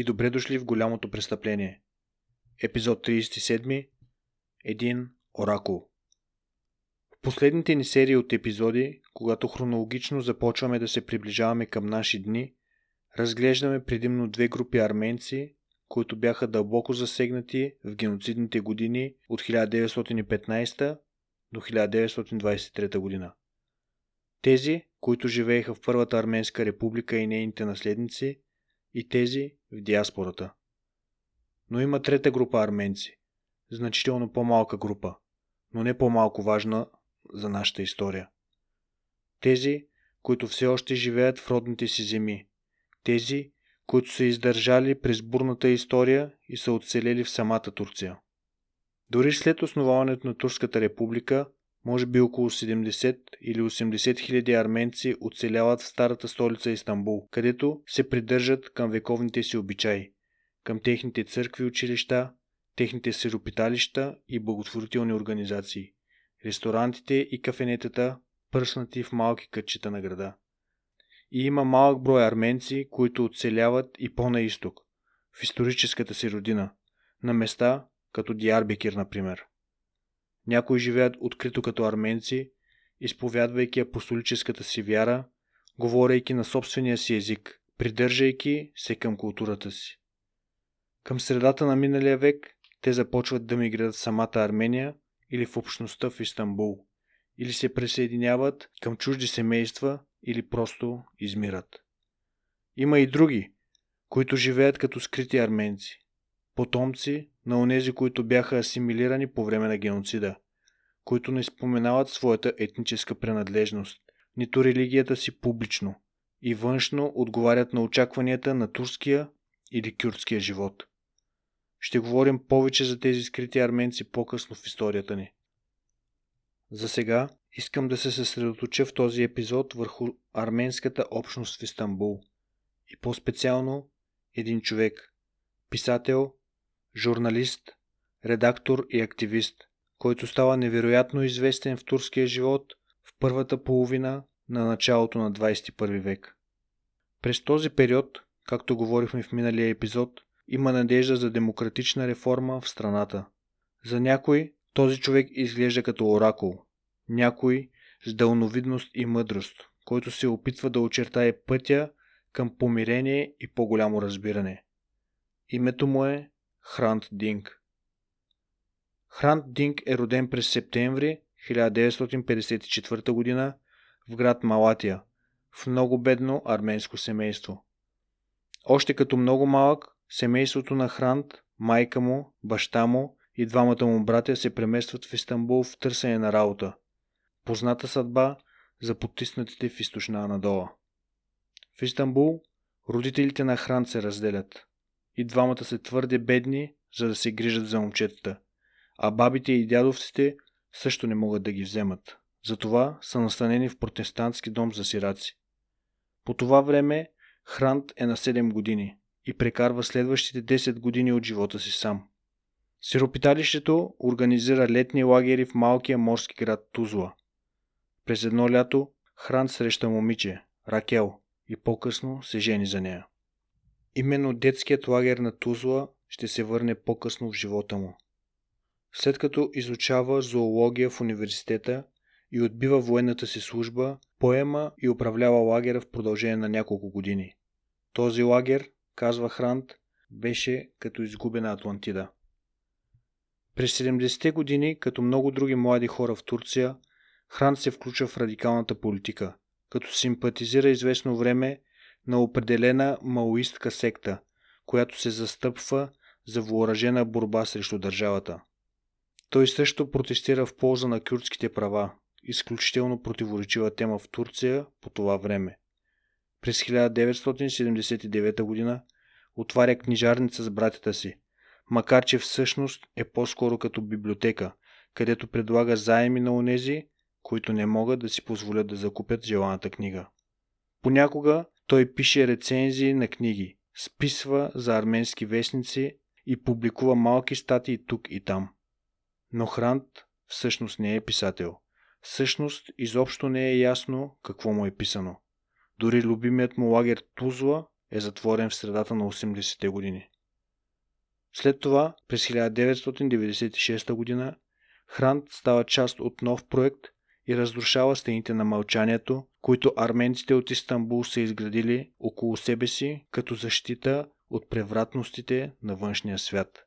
И добре дошли в голямото престъпление. Епизод 37. Един оракул. В последните ни серии от епизоди, когато хронологично започваме да се приближаваме към наши дни, разглеждаме предимно две групи арменци, които бяха дълбоко засегнати в геноцидните години от 1915 до 1923 година. Тези, които живееха в Първата арменска република и нейните наследници, и тези в диаспората. Но има трета група арменци, значително по-малка група, но не по-малко важна за нашата история. Тези, които все още живеят в родните си земи. Тези, които са издържали през бурната история и са оцелели в самата Турция. Дори след основаването на Турската република, може би около 70 или 80 хиляди арменци оцеляват в старата столица Истанбул, където се придържат към вековните си обичаи, към техните църкви и училища, техните сиропиталища и благотворителни организации, ресторантите и кафенетата, пръснати в малки кътчета на града. И има малък брой арменци, които оцеляват и по-на изток, в историческата си родина, на места като Диарбекир, например. Някои живеят открито като арменци, изповядвайки апостолическата си вяра, говорейки на собствения си език, придържайки се към културата си. Към средата на миналия век те започват да мигрират в самата Армения или в общността в Истанбул, или се присъединяват към чужди семейства или просто измират. Има и други, които живеят като скрити арменци, потомци на онези, които бяха асимилирани по време на геноцида, които не споменават своята етническа принадлежност, нито религията си публично и външно отговарят на очакванията на турския или кюртския живот. Ще говорим повече за тези скрити арменци по-късно в историята ни. За сега искам да се съсредоточа в този епизод върху арменската общност в Истанбул и по-специално един човек, писател, журналист, редактор и активист, който става невероятно известен в турския живот в първата половина на началото на 21 век. През този период, както говорихме в миналия епизод, има надежда за демократична реформа в страната. За някой този човек изглежда като оракул, някой с дълновидност и мъдрост, който се опитва да очертае пътя към помирение и по-голямо разбиране. Името му е Хрант Динг. Хрант Динг е роден през септември 1954 г. в град Малатия, в много бедно арменско семейство. Още като много малък, семейството на Хрант, майка му, баща му и двамата му братя се преместват в Истанбул в търсене на работа. Позната съдба за потиснатите в източна Анадола. В Истанбул родителите на Хрант се разделят и двамата са твърде бедни, за да се грижат за момчетата, а бабите и дядовците също не могат да ги вземат. Затова са настанени в протестантски дом за сираци. По това време Хрант е на 7 години и прекарва следващите 10 години от живота си сам. Сиропиталището организира летни лагери в малкия морски град Тузла. През едно лято Хрант среща момиче, Ракел, и по-късно се жени за нея. Именно детският лагер на Тузла ще се върне по-късно в живота му. След като изучава зоология в университета и отбива военната си служба, поема и управлява лагера в продължение на няколко години. Този лагер, казва Хрант, беше като изгубена Атлантида. През 70-те години, като много други млади хора в Турция, Хрант се включва в радикалната политика, като симпатизира известно време на определена маоистка секта, която се застъпва за въоръжена борба срещу държавата. Той също протестира в полза на кюрдските права, изключително противоречива тема в Турция по това време. През 1979 г. отваря книжарница с братята си, макар че всъщност е по-скоро като библиотека, където предлага заеми на онези, които не могат да си позволят да закупят желаната книга. Понякога той пише рецензии на книги, списва за арменски вестници и публикува малки статии тук и там. Но Хрант всъщност не е писател. Всъщност изобщо не е ясно какво му е писано. Дори любимият му лагер Тузла е затворен в средата на 80-те години. След това, през 1996 г., Хрант става част от нов проект и разрушава стените на мълчанието, които арменците от Истанбул са изградили около себе си като защита от превратностите на външния свят.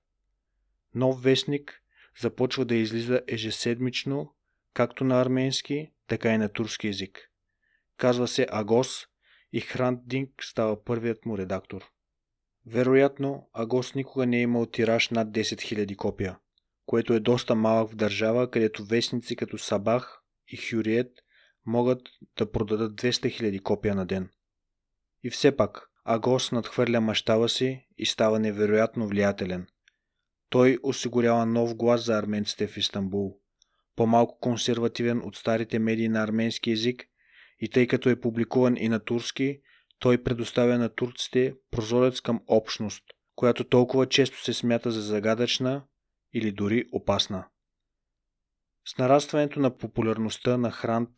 Нов вестник започва да излиза ежеседмично, както на арменски, така и на турски язик. Казва се Агос и Хрант Динг става първият му редактор. Вероятно, Агос никога не е имал тираж над 10 000 копия, което е доста малък в държава, където вестници като Сабах и Хюриет могат да продадат 200 000 копия на ден. И все пак, Агос надхвърля мащаба си и става невероятно влиятелен. Той осигурява нов глас за арменците в Истанбул, по-малко консервативен от старите медии на арменски язик и тъй като е публикуван и на турски, той предоставя на турците прозорец към общност, която толкова често се смята за загадъчна или дори опасна. С нарастването на популярността на Хрант,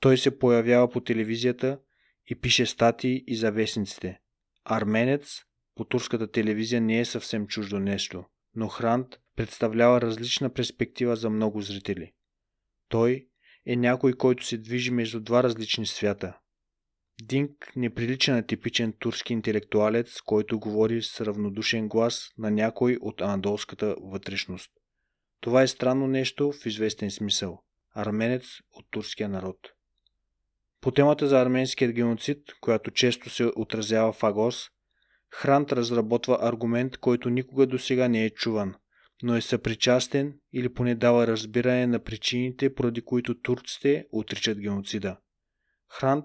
той се появява по телевизията и пише статии и за вестниците. Арменец по турската телевизия не е съвсем чуждо нещо, но Хрант представлява различна перспектива за много зрители. Той е някой, който се движи между два различни свята. Динк не прилича на типичен турски интелектуалец, който говори с равнодушен глас на някой от анадолската вътрешност. Това е странно нещо в известен смисъл. Арменец от турския народ. По темата за арменският геноцид, която често се отразява в Агос, Хрант разработва аргумент, който никога до сега не е чуван, но е съпричастен или поне дава разбиране на причините, поради които турците отричат геноцида. Хрант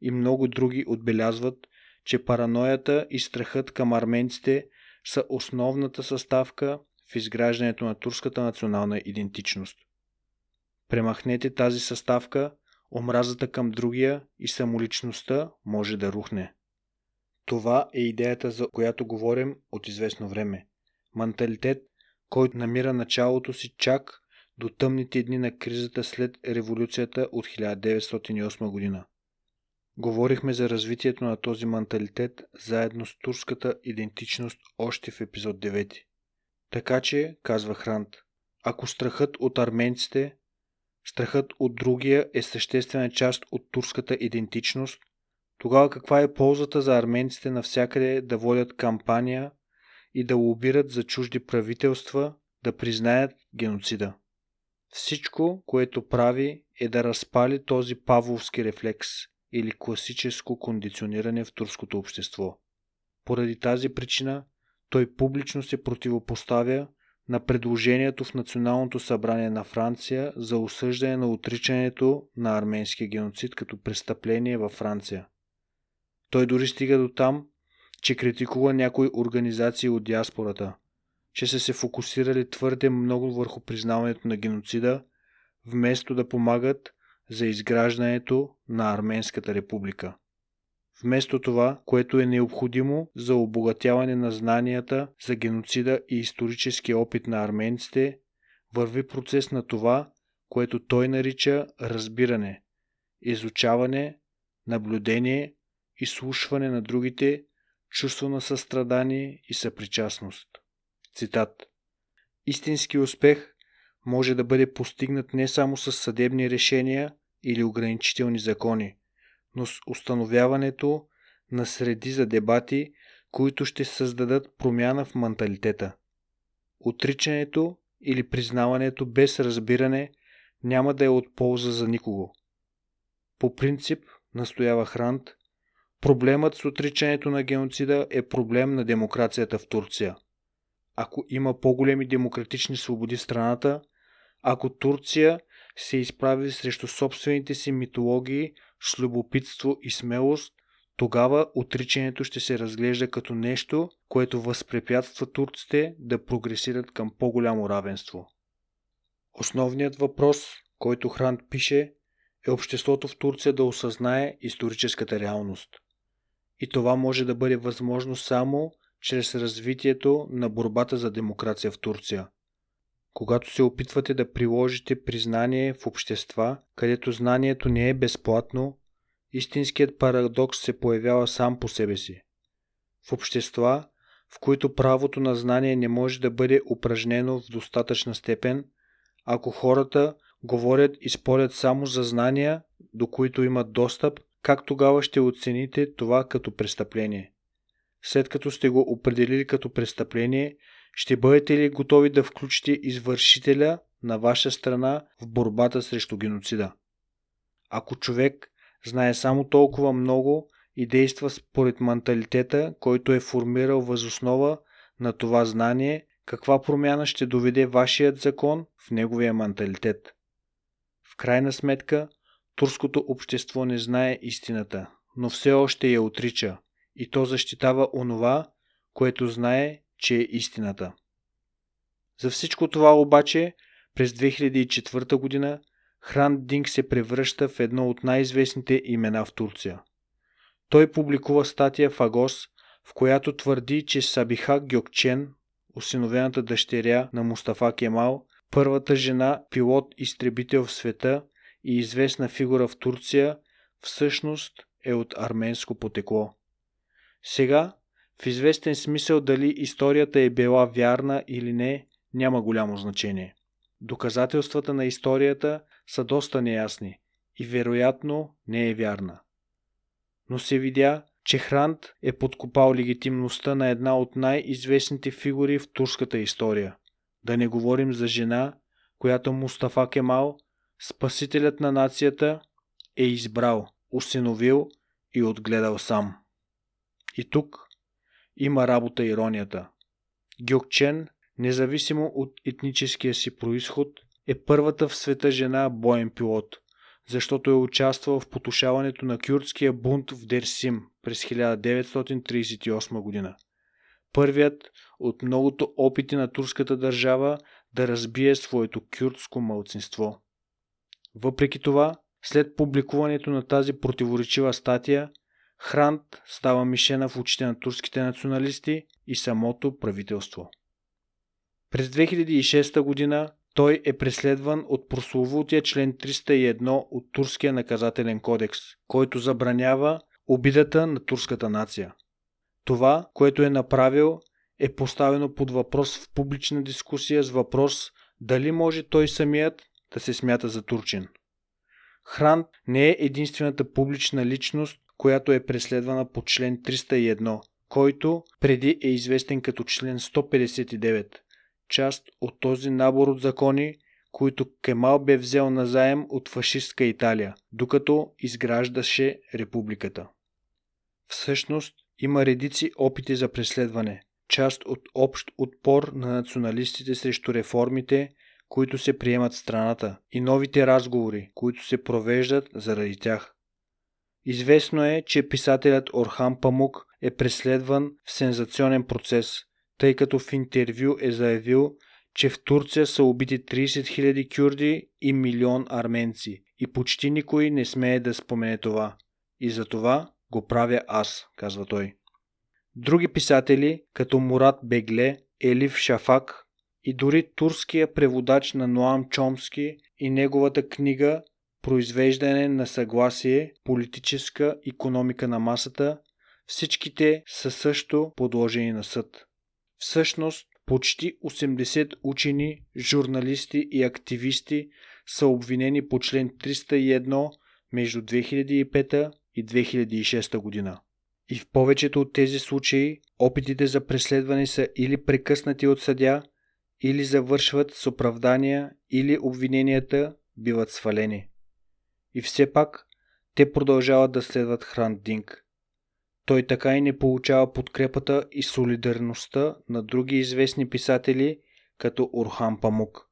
и много други отбелязват, че параноята и страхът към арменците са основната съставка в изграждането на турската национална идентичност. Премахнете тази съставка, омразата към другия и самоличността може да рухне. Това е идеята, за която говорим от известно време. Менталитет, който намира началото си чак до тъмните дни на кризата след революцията от 1908 година. Говорихме за развитието на този менталитет заедно с турската идентичност още в епизод 9. Така че, казва Хрант, ако страхът от арменците, страхът от другия е съществена част от турската идентичност, тогава каква е ползата за арменците навсякъде да водят кампания и да лобират за чужди правителства да признаят геноцида? Всичко, което прави, е да разпали този павловски рефлекс или класическо кондициониране в турското общество. Поради тази причина той публично се противопоставя на предложението в Националното събрание на Франция за осъждане на отричането на арменския геноцид като престъпление във Франция. Той дори стига до там, че критикува някои организации от диаспората, че са се фокусирали твърде много върху признаването на геноцида, вместо да помагат за изграждането на Арменската република. Вместо това, което е необходимо за обогатяване на знанията за геноцида и историческия опит на арменците, върви процес на това, което той нарича разбиране, изучаване, наблюдение, изслушване на другите, чувство на състрадание и съпричастност. Цитат Истински успех може да бъде постигнат не само с съдебни решения или ограничителни закони, но с установяването на среди за дебати, които ще създадат промяна в менталитета. Отричането или признаването без разбиране няма да е от полза за никого. По принцип, настоява Хрант, проблемът с отричането на геноцида е проблем на демокрацията в Турция. Ако има по-големи демократични свободи в страната, ако Турция се изправи срещу собствените си митологии с любопитство и смелост, тогава отричането ще се разглежда като нещо, което възпрепятства турците да прогресират към по-голямо равенство. Основният въпрос, който Хрант пише, е обществото в Турция да осъзнае историческата реалност. И това може да бъде възможно само чрез развитието на борбата за демокрация в Турция – когато се опитвате да приложите признание в общества, където знанието не е безплатно, истинският парадокс се появява сам по себе си. в общества, в които правото на знание не може да бъде упражнено в достатъчна степен, ако хората говорят и спорят само за знания, до които имат достъп, как тогава ще оцените това като престъпление? След като сте го определили като престъпление, ще бъдете ли готови да включите извършителя на ваша страна в борбата срещу геноцида? Ако човек знае само толкова много и действа според менталитета, който е формирал възоснова на това знание, каква промяна ще доведе вашият закон в неговия менталитет? В крайна сметка, турското общество не знае истината, но все още я отрича и то защитава онова, което знае, че е истината. За всичко това обаче, през 2004 година, Хран Динг се превръща в едно от най-известните имена в Турция. Той публикува статия в Агос, в която твърди, че Сабиха Гьокчен, осиновената дъщеря на Мустафа Кемал, първата жена пилот-изтребител в света и известна фигура в Турция, всъщност е от арменско потекло. Сега, в известен смисъл дали историята е била вярна или не, няма голямо значение. Доказателствата на историята са доста неясни и вероятно не е вярна. Но се видя, че Хрант е подкопал легитимността на една от най-известните фигури в турската история. Да не говорим за жена, която Мустафа Кемал, спасителят на нацията, е избрал, усиновил и отгледал сам. И тук има работа иронията. Гюкчен, независимо от етническия си происход, е първата в света жена боен пилот, защото е участвал в потушаването на кюртския бунт в Дерсим през 1938 година. Първият от многото опити на турската държава да разбие своето кюртско мълцинство. Въпреки това, след публикуването на тази противоречива статия, Хрант става мишена в очите на турските националисти и самото правителство. През 2006 година той е преследван от прословутия член 301 от Турския наказателен кодекс, който забранява обидата на турската нация. Това, което е направил, е поставено под въпрос в публична дискусия с въпрос дали може той самият да се смята за турчин. Хрант не е единствената публична личност, която е преследвана по член 301, който преди е известен като член 159, част от този набор от закони, които Кемал бе взел назаем от фашистска Италия, докато изграждаше републиката. Всъщност има редици опити за преследване, част от общ отпор на националистите срещу реформите, които се приемат в страната и новите разговори, които се провеждат заради тях. Известно е, че писателят Орхан Памук е преследван в сензационен процес, тъй като в интервю е заявил, че в Турция са убити 30 000 кюрди и милион арменци и почти никой не смее да спомене това. И за това го правя аз, казва той. Други писатели, като Мурат Бегле, Елиф Шафак и дори турския преводач на Ноам Чомски и неговата книга произвеждане на съгласие, политическа економика на масата, всичките са също подложени на съд. Всъщност, почти 80 учени, журналисти и активисти са обвинени по член 301 между 2005 и 2006 година. И в повечето от тези случаи опитите за преследване са или прекъснати от съдя, или завършват с оправдания, или обвиненията биват свалени. И все пак те продължават да следват Храндинг. Той така и не получава подкрепата и солидарността на други известни писатели, като Орхан Памук.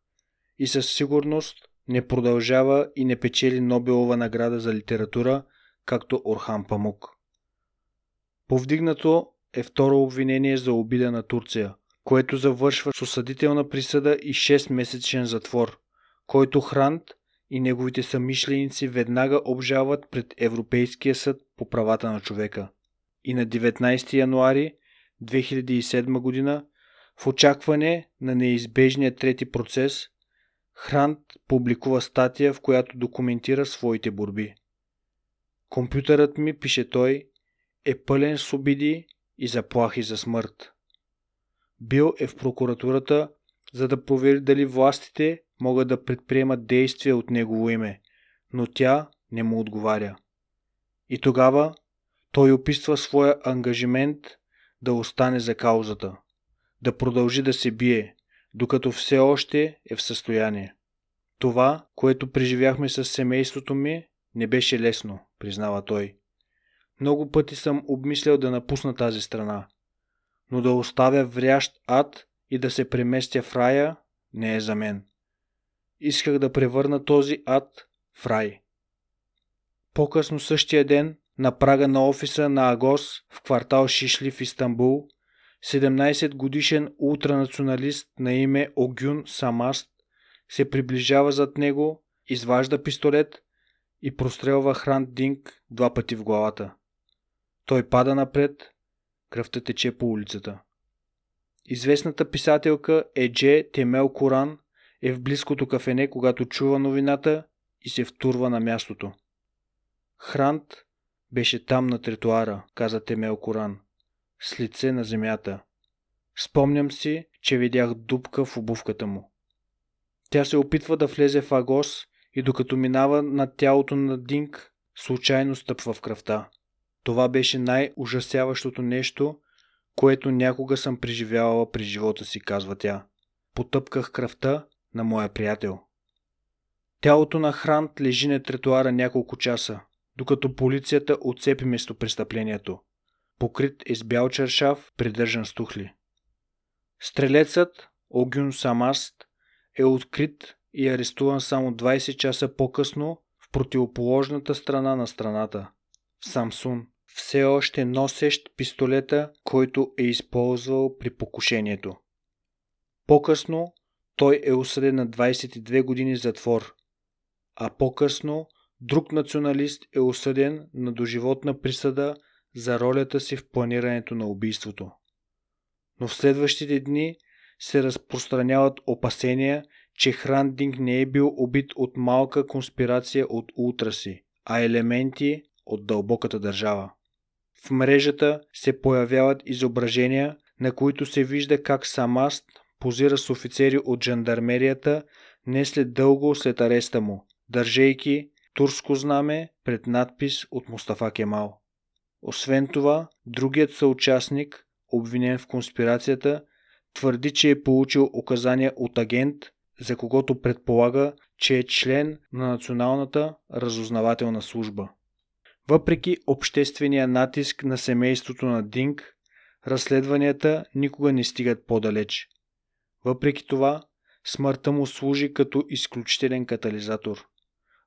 И със сигурност не продължава и не печели Нобелова награда за литература, както Орхан Памук. Повдигнато е второ обвинение за обида на Турция, което завършва с осъдителна присъда и 6-месечен затвор, който Хрант и неговите самишленици веднага обжалват пред Европейския съд по правата на човека. И на 19 януари 2007 година, в очакване на неизбежния трети процес, Хрант публикува статия, в която документира своите борби. Компютърът ми, пише той, е пълен с обиди и заплахи за смърт. Бил е в прокуратурата, за да провери дали властите могат да предприемат действия от негово име, но тя не му отговаря. И тогава той описва своя ангажимент да остане за каузата, да продължи да се бие, докато все още е в състояние. Това, което преживяхме с семейството ми, не беше лесно, признава той. Много пъти съм обмислял да напусна тази страна, но да оставя врящ ад и да се преместя в рая не е за мен. Исках да превърна този ад в рай. По-късно същия ден, на прага на офиса на Агос в квартал Шишли в Истанбул, 17 годишен ултранационалист на име Огюн Самаст се приближава зад него, изважда пистолет и прострелва Хрант Динг два пъти в главата. Той пада напред, кръвта тече по улицата. Известната писателка Едже Темел Коран е в близкото кафене, когато чува новината и се втурва на мястото. Хрант беше там на тротуара, каза Темел Коран, с лице на земята. Спомням си, че видях дупка в обувката му. Тя се опитва да влезе в Агос и докато минава над тялото на Динк, случайно стъпва в кръвта. Това беше най-ужасяващото нещо, което някога съм преживявала при живота си, казва тя. Потъпках кръвта на моя приятел. Тялото на Хрант лежи на тротуара няколко часа, докато полицията отцепи местопрестъплението. Покрит е с бял чершав, придържан с тухли. Стрелецът Огюн Самаст е открит и арестуван само 20 часа по-късно в противоположната страна на страната – в Самсун, все още носещ пистолета, който е използвал при покушението. По-късно той е осъден на 22 години затвор, а по-късно друг националист е осъден на доживотна присъда за ролята си в планирането на убийството. Но в следващите дни се разпространяват опасения, че Храндинг не е бил убит от малка конспирация от ултраси, а елементи от дълбоката държава. В мрежата се появяват изображения, на които се вижда как Самаст позира с офицери от жандармерията не след дълго след ареста му, държейки турско знаме пред надпис от Мустафа Кемал. Освен това, другият съучастник, обвинен в конспирацията, твърди, че е получил указания от агент, за когото предполага, че е член на Националната разузнавателна служба. Въпреки обществения натиск на семейството на Динг, разследванията никога не стигат по-далеч. Въпреки това, смъртта му служи като изключителен катализатор.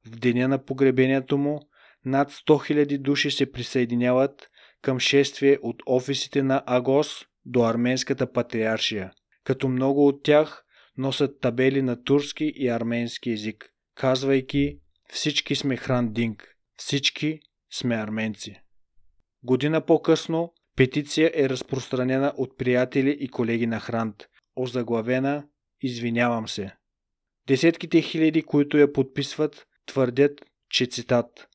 В деня на погребението му над 100 000 души се присъединяват към шествие от офисите на Агос до арменската патриаршия, като много от тях носят табели на турски и арменски език, казвайки всички сме Хран Динг, всички сме арменци. Година по-късно петиция е разпространена от приятели и колеги на Хрант, озаглавена Извинявам се. Десетките хиляди, които я подписват, твърдят, че цитат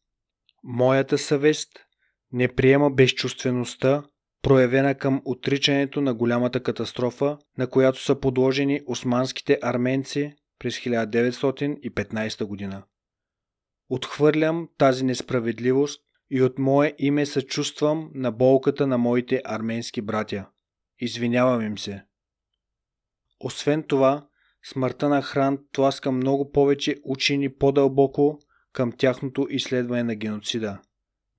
Моята съвест не приема безчувствеността, проявена към отричането на голямата катастрофа, на която са подложени османските арменци през 1915 година. Отхвърлям тази несправедливост и от мое име съчувствам на болката на моите арменски братя. Извинявам им се. Освен това, смъртта на Хран тласка много повече учени по-дълбоко към тяхното изследване на геноцида,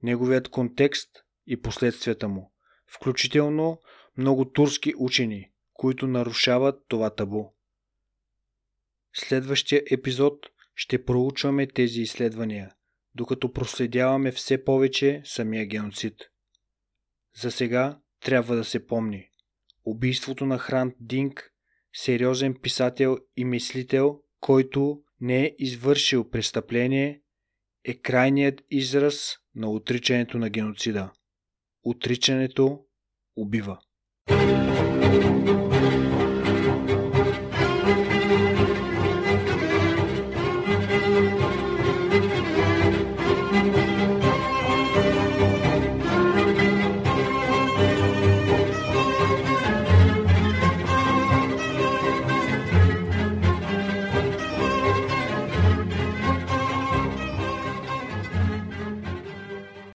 неговият контекст и последствията му, включително много турски учени, които нарушават това табу. Следващия епизод ще проучваме тези изследвания, докато проследяваме все повече самия геноцид. За сега трябва да се помни. Убийството на Хрант Динг, сериозен писател и мислител, който не е извършил престъпление, е крайният израз на отричането на геноцида. Отричането убива. thank you